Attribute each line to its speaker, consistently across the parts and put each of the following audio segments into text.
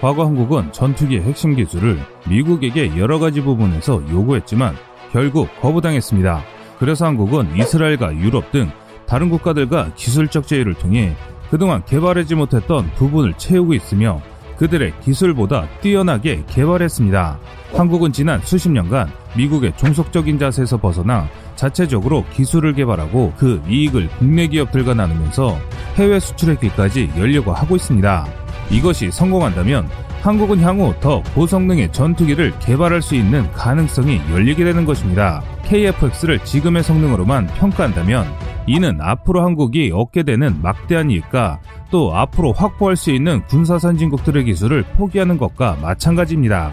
Speaker 1: 과거 한국은 전투기의 핵심 기술을 미국에게 여러 가지 부분에서 요구했지만 결국 거부당했습니다. 그래서 한국은 이스라엘과 유럽 등 다른 국가들과 기술적 제휴를 통해 그동안 개발하지 못했던 부분을 채우고 있으며 그들의 기술보다 뛰어나게 개발했습니다. 한국은 지난 수십 년간 미국의 종속적인 자세에서 벗어나 자체적으로 기술을 개발하고 그 이익을 국내 기업들과 나누면서 해외 수출의 길까지 열려고 하고 있습니다. 이것이 성공한다면 한국은 향후 더 고성능의 전투기를 개발할 수 있는 가능성이 열리게 되는 것입니다. KFX를 지금의 성능으로만 평가한다면 이는 앞으로 한국이 얻게 되는 막대한 이익과 또 앞으로 확보할 수 있는 군사 선진국들의 기술을 포기하는 것과 마찬가지입니다.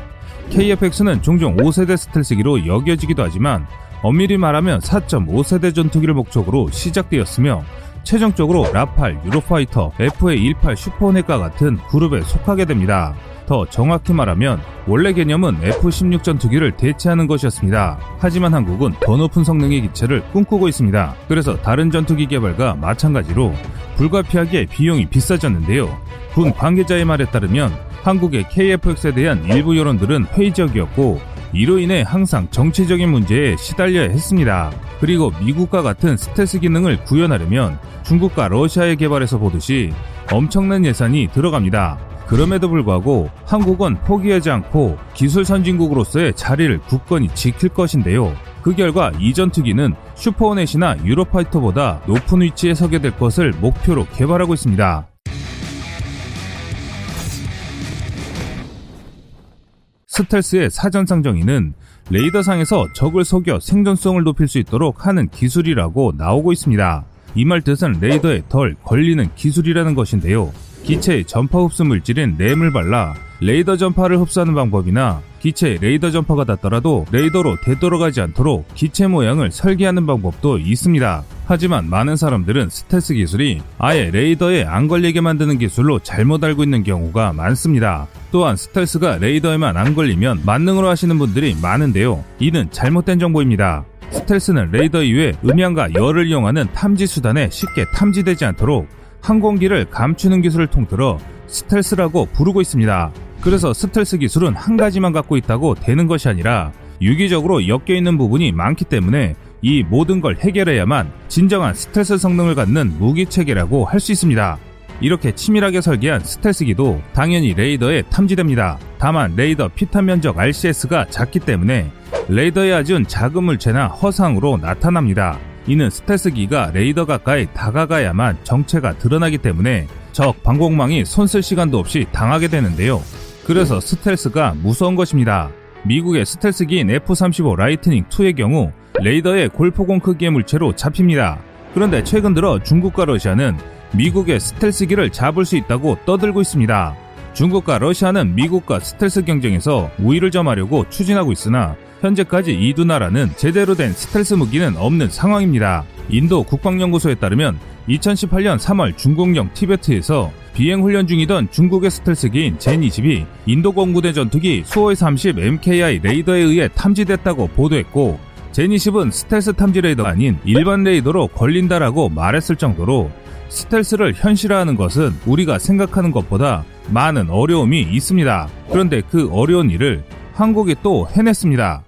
Speaker 1: KFX는 종종 5세대 스텔스기로 여겨지기도 하지만 엄밀히 말하면 4.5세대 전투기를 목적으로 시작되었으며 최종적으로 라팔, 유로파이터, FA-18 슈퍼호넷과 같은 그룹에 속하게 됩니다. 더 정확히 말하면 원래 개념은 F-16 전투기를 대체하는 것이었습니다. 하지만 한국은 더 높은 성능의 기체를 꿈꾸고 있습니다. 그래서 다른 전투기 개발과 마찬가지로 불가피하게 비용이 비싸졌는데요. 군 관계자의 말에 따르면 한국의 KFX에 대한 일부 여론들은 회의적이었고 이로 인해 항상 정치적인 문제에 시달려야 했습니다. 그리고 미국과 같은 스텔스 기능을 구현하려면 중국과 러시아의 개발에서 보듯이 엄청난 예산이 들어갑니다. 그럼에도 불구하고 한국은 포기하지 않고 기술 선진국으로서의 자리를 굳건히 지킬 것인데요. 그 결과 이 전투기는 슈퍼호넷이나 유로파이터보다 높은 위치에 서게 될 것을 목표로 개발하고 있습니다. 스텔스의 사전상 정의는 레이더상에서 적을 속여 생존성을 높일 수 있도록 하는 기술이라고 나오고 있습니다. 이 말 뜻은 레이더에 덜 걸리는 기술이라는 것인데요. 기체의 전파 흡수 물질인 RAM을 발라 레이더 전파를 흡수하는 방법이나 기체에 레이더 전파가 닿더라도 레이더로 되돌아가지 않도록 기체 모양을 설계하는 방법도 있습니다. 하지만 많은 사람들은 스텔스 기술이 아예 레이더에 안 걸리게 만드는 기술로 잘못 알고 있는 경우가 많습니다. 또한 스텔스가 레이더에만 안 걸리면 만능으로 아시는 분들이 많은데요. 이는 잘못된 정보입니다. 스텔스는 레이더 이외 음향과 열을 이용하는 탐지 수단에 쉽게 탐지되지 않도록 항공기를 감추는 기술을 통틀어 스텔스라고 부르고 있습니다. 그래서 스텔스 기술은 한 가지만 갖고 있다고 되는 것이 아니라 유기적으로 엮여 있는 부분이 많기 때문에 이 모든 걸 해결해야만 진정한 스텔스 성능을 갖는 무기 체계라고 할 수 있습니다. 이렇게 치밀하게 설계한 스텔스기도 당연히 레이더에 탐지됩니다. 다만 레이더 피탐 면적 RCS가 작기 때문에 레이더에 아주 작은 물체나 허상으로 나타납니다. 이는 스텔스기가 레이더 가까이 다가가야만 정체가 드러나기 때문에 적 방공망이 손쓸 시간도 없이 당하게 되는데요. 그래서 스텔스가 무서운 것입니다. 미국의 스텔스기인 F-35 라이트닝 2의 경우 레이더의 골프공 크기의 물체로 잡힙니다. 그런데 최근 들어 중국과 러시아는 미국의 스텔스기를 잡을 수 있다고 떠들고 있습니다. 중국과 러시아는 미국과 스텔스 경쟁에서 우위를 점하려고 추진하고 있으나 현재까지 이 두 나라는 제대로 된 스텔스 무기는 없는 상황입니다. 인도 국방연구소에 따르면 2018년 3월 중국령 티베트에서 비행 훈련 중이던 중국의 스텔스기인 젠20이 인도 공군의 전투기 수호이 30 MKI 레이더에 의해 탐지됐다고 보도했고 젠20은 스텔스 탐지 레이더가 아닌 일반 레이더로 걸린다라고 말했을 정도로 스텔스를 현실화하는 것은 우리가 생각하는 것보다 많은 어려움이 있습니다. 그런데 그 어려운 일을 한국이 또 해냈습니다.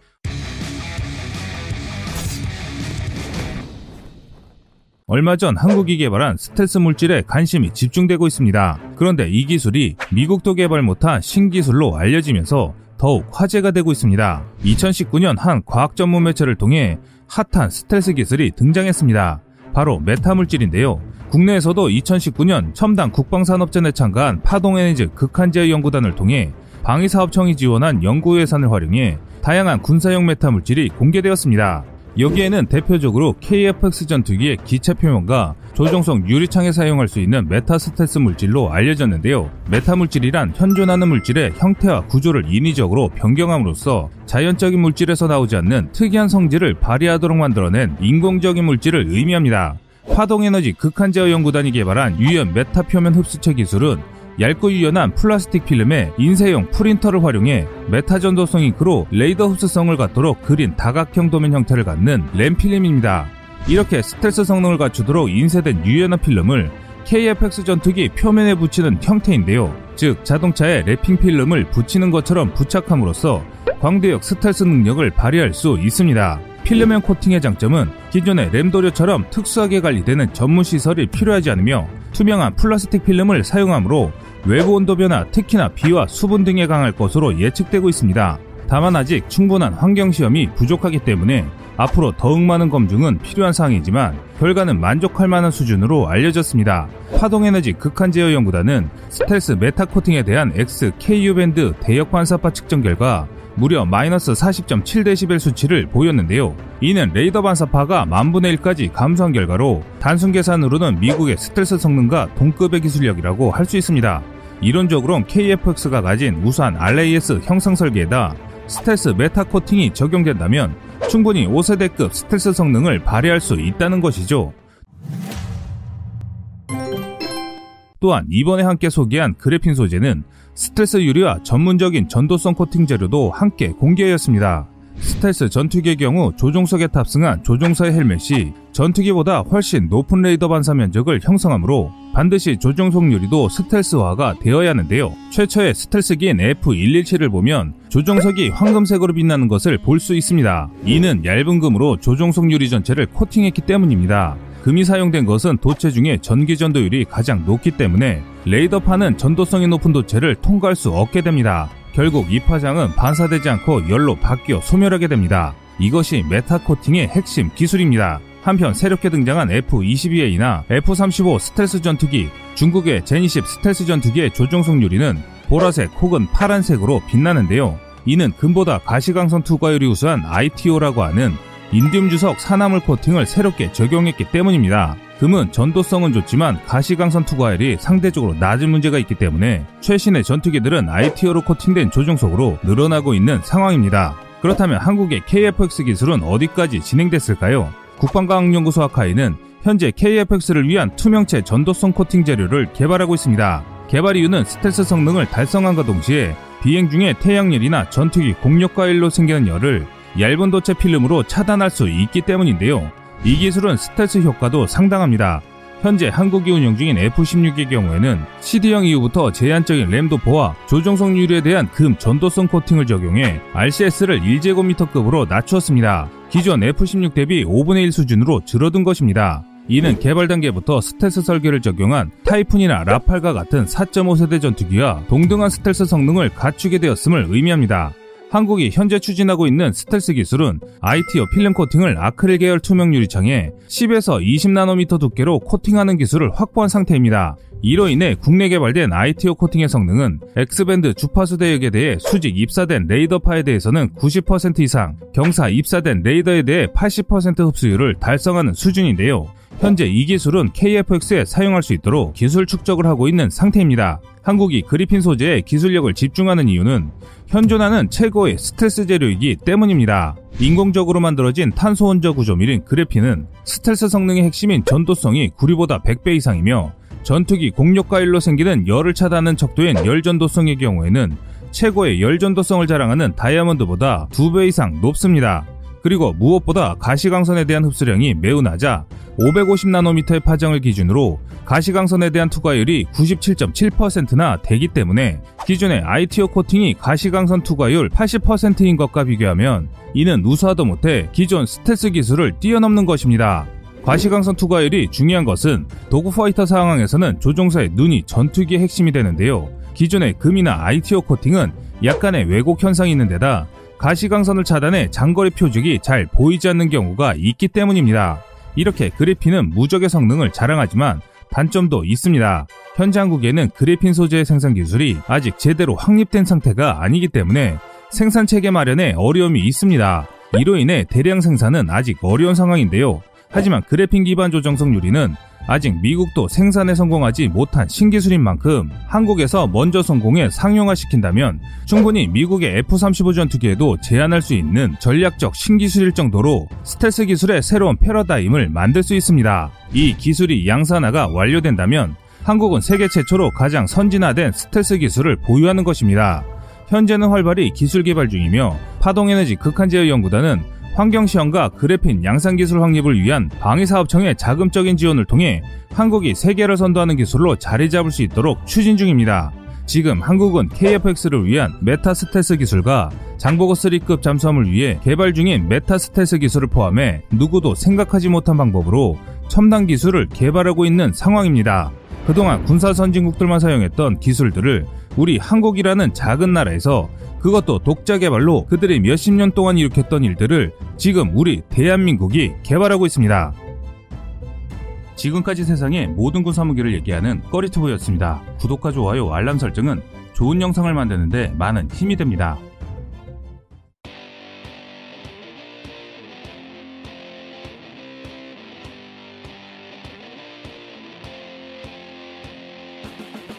Speaker 1: 얼마 전 한국이 개발한 스텔스 물질에 관심이 집중되고 있습니다. 그런데 이 기술이 미국도 개발 못한 신기술로 알려지면서 더욱 화제가 되고 있습니다. 2019년 한 과학 전문 매체를 통해 핫한 스텔스 기술이 등장했습니다. 바로 메타 물질인데요. 국내에서도 2019년 첨단 국방산업전에 참가한 파동에너지 극한제어 연구단을 통해 방위사업청이 지원한 연구 예산을 활용해 다양한 군사용 메타 물질이 공개되었습니다. 여기에는 대표적으로 KFX 전투기의 기체 표면과 조종석 유리창에 사용할 수 있는 메타 스텔스 물질로 알려졌는데요. 메타 물질이란 현존하는 물질의 형태와 구조를 인위적으로 변경함으로써 자연적인 물질에서 나오지 않는 특이한 성질을 발휘하도록 만들어낸 인공적인 물질을 의미합니다. 파동에너지 극한제어 연구단이 개발한 유연 메타 표면 흡수체 기술은 얇고 유연한 플라스틱 필름에 인쇄용 프린터를 활용해 메타 전도성 잉크로 레이더 흡수성을 갖도록 그린 다각형 도면 형태를 갖는 램 필름입니다. 이렇게 스텔스 성능을 갖추도록 인쇄된 유연한 필름을 KFX 전투기 표면에 붙이는 형태인데요. 즉 자동차에 wrapping 필름을 붙이는 것처럼 부착함으로써 광대역 스텔스 능력을 발휘할 수 있습니다. 필름형 코팅의 장점은 기존의 RAM도료처럼 특수하게 관리되는 전문 시설이 필요하지 않으며 투명한 플라스틱 필름을 사용하므로 외부 온도 변화, 특히나 비와 수분 등에 강할 것으로 예측되고 있습니다. 다만 아직 충분한 환경 시험이 부족하기 때문에 앞으로 더욱 많은 검증은 필요한 사항이지만 결과는 만족할 만한 수준으로 알려졌습니다. 파동에너지 극한 제어 연구단은 스텔스 메타 코팅에 대한 X, Ku 밴드 대역 반사파 측정 결과 무려 마이너스 40.7데시벨 수치를 보였는데요. 이는 레이더 반사파가 만분의 1까지 감소한 결과로 단순 계산으로는 미국의 스텔스 성능과 동급의 기술력이라고 할 수 있습니다. 이론적으로는 KFX가 가진 우수한 RCS 형상 설계에다 스텔스 메타 코팅이 적용된다면 충분히 5세대급 스텔스 성능을 발휘할 수 있다는 것이죠. 또한 이번에 함께 소개한 그래핀 소재는 스텔스 유리와 전문적인 전도성 코팅 재료도 함께 공개하였습니다. 스텔스 전투기의 경우 조종석에 탑승한 조종사의 헬멧이 전투기보다 훨씬 높은 레이더 반사 면적을 형성하므로 반드시 조종석 유리도 스텔스화가 되어야 하는데요. 최초의 스텔스기인 F117을 보면 조종석이 황금색으로 빛나는 것을 볼 수 있습니다. 이는 얇은 금으로 조종석 유리 전체를 코팅했기 때문입니다. 금이 사용된 것은 도체 중에 전기 전도율이 가장 높기 때문에 레이더파는 전도성이 높은 도체를 통과할 수 없게 됩니다. 결국 이 파장은 반사되지 않고 열로 바뀌어 소멸하게 됩니다. 이것이 메타 코팅의 핵심 기술입니다. 한편 새롭게 등장한 F-22A나 F-35 스텔스 전투기, 중국의 젠20 스텔스 전투기의 조종석 유리는 보라색 혹은 파란색으로 빛나는데요. 이는 금보다 가시광선 투과율이 우수한 ITO라고 하는 인디움 주석 산화물 코팅을 새롭게 적용했기 때문입니다. 금은 전도성은 좋지만 가시광선 투과율이 상대적으로 낮은 문제가 있기 때문에 최신의 전투기들은 ITO로 코팅된 조종석으로 늘어나고 있는 상황입니다. 그렇다면 한국의 KFX 기술은 어디까지 진행됐을까요? 국방과학연구소 아카이는 현재 KFX를 위한 투명체 전도성 코팅 재료를 개발하고 있습니다. 개발 이유는 스텔스 성능을 달성함과 동시에 비행 중에 태양열이나 전투기 공력과일로 생기는 열을 얇은 도체 필름으로 차단할 수 있기 때문인데요. 이 기술은 스텔스 효과도 상당합니다. 현재 한국이 운영 중인 F-16의 경우에는 C/D형 이후부터 제한적인 램도포와 조종석 유리에 대한 금 전도성 코팅을 적용해 RCS를 1제곱미터급으로 낮추었습니다. 기존 F-16 대비 5분의 1 수준으로 줄어든 것입니다. 이는 개발 단계부터 스텔스 설계를 적용한 타이푼이나 라팔과 같은 4.5세대 전투기와 동등한 스텔스 성능을 갖추게 되었음을 의미합니다. 한국이 현재 추진하고 있는 스텔스 기술은 ITO 필름 코팅을 아크릴 계열 투명 유리창에 10에서 20나노미터 두께로 코팅하는 기술을 확보한 상태입니다. 이로 인해 국내 개발된 ITO 코팅의 성능은 X밴드 주파수 대역에 대해 수직 입사된 레이더파에 대해서는 90% 이상, 경사 입사된 레이더에 대해 80% 흡수율을 달성하는 수준인데요. 현재 이 기술은 KFX에 사용할 수 있도록 기술 축적을 하고 있는 상태입니다. 한국이 그리핀 소재에 기술력을 집중하는 이유는 현존하는 최고의 스텔스 재료이기 때문입니다. 인공적으로 만들어진 탄소 원자 구조물인 그래핀은 스텔스 성능의 핵심인 전도성이 구리보다 100배 이상이며 전투기 공력가열로 생기는 열을 차단하는 척도인 열전도성의 경우에는 최고의 열전도성을 자랑하는 다이아몬드보다 2배 이상 높습니다. 그리고 무엇보다 가시광선에 대한 흡수량이 매우 낮아 550나노미터의 파장을 기준으로 가시광선에 대한 투과율이 97.7%나 되기 때문에 기존의 ITO 코팅이 가시광선 투과율 80%인 것과 비교하면 이는 우수하다 못해 기존 스텔스 기술을 뛰어넘는 것입니다. 과시광선 투과율이 중요한 것은 도구파이터 상황에서는 조종사의 눈이 전투기의 핵심이 되는데요. 기존의 금이나 ITO 코팅은 약간의 왜곡 현상이 있는 데다 가시광선을 차단해 장거리 표적이 잘 보이지 않는 경우가 있기 때문입니다. 이렇게 그래핀은 무적의 성능을 자랑하지만 단점도 있습니다. 현재 한국에는 그래핀 소재의 생산 기술이 아직 제대로 확립된 상태가 아니기 때문에 생산 체계 마련에 어려움이 있습니다. 이로 인해 대량 생산은 아직 어려운 상황인데요. 하지만 그래핀 기반 조정석 유리는 아직 미국도 생산에 성공하지 못한 신기술인 만큼 한국에서 먼저 성공해 상용화시킨다면 충분히 미국의 F-35 전투기에도 제한할 수 있는 전략적 신기술일 정도로 스텔스 기술의 새로운 패러다임을 만들 수 있습니다. 이 기술이 양산화가 완료된다면 한국은 세계 최초로 가장 선진화된 스텔스 기술을 보유하는 것입니다. 현재는 활발히 기술 개발 중이며 파동에너지 극한제어 연구단은 환경시험과 그래핀 양산기술 확립을 위한 방위사업청의 자금적인 지원을 통해 한국이 세계를 선도하는 기술로 자리 잡을 수 있도록 추진 중입니다. 지금 한국은 KF-X를 위한 메타스텔스 기술과 장보고 3급 잠수함을 위해 개발 중인 메타스텔스 기술을 포함해 누구도 생각하지 못한 방법으로 첨단 기술을 개발하고 있는 상황입니다. 그동안 군사 선진국들만 사용했던 기술들을 우리 한국이라는 작은 나라에서 그것도 독자 개발로 그들이 몇십 년 동안 일으켰던 일들을 지금 우리 대한민국이 개발하고 있습니다. 지금까지 세상의 모든 군사무기를 얘기하는 꺼리투브였습니다. 구독과 좋아요, 알람 설정은 좋은 영상을 만드는데 많은 힘이 됩니다.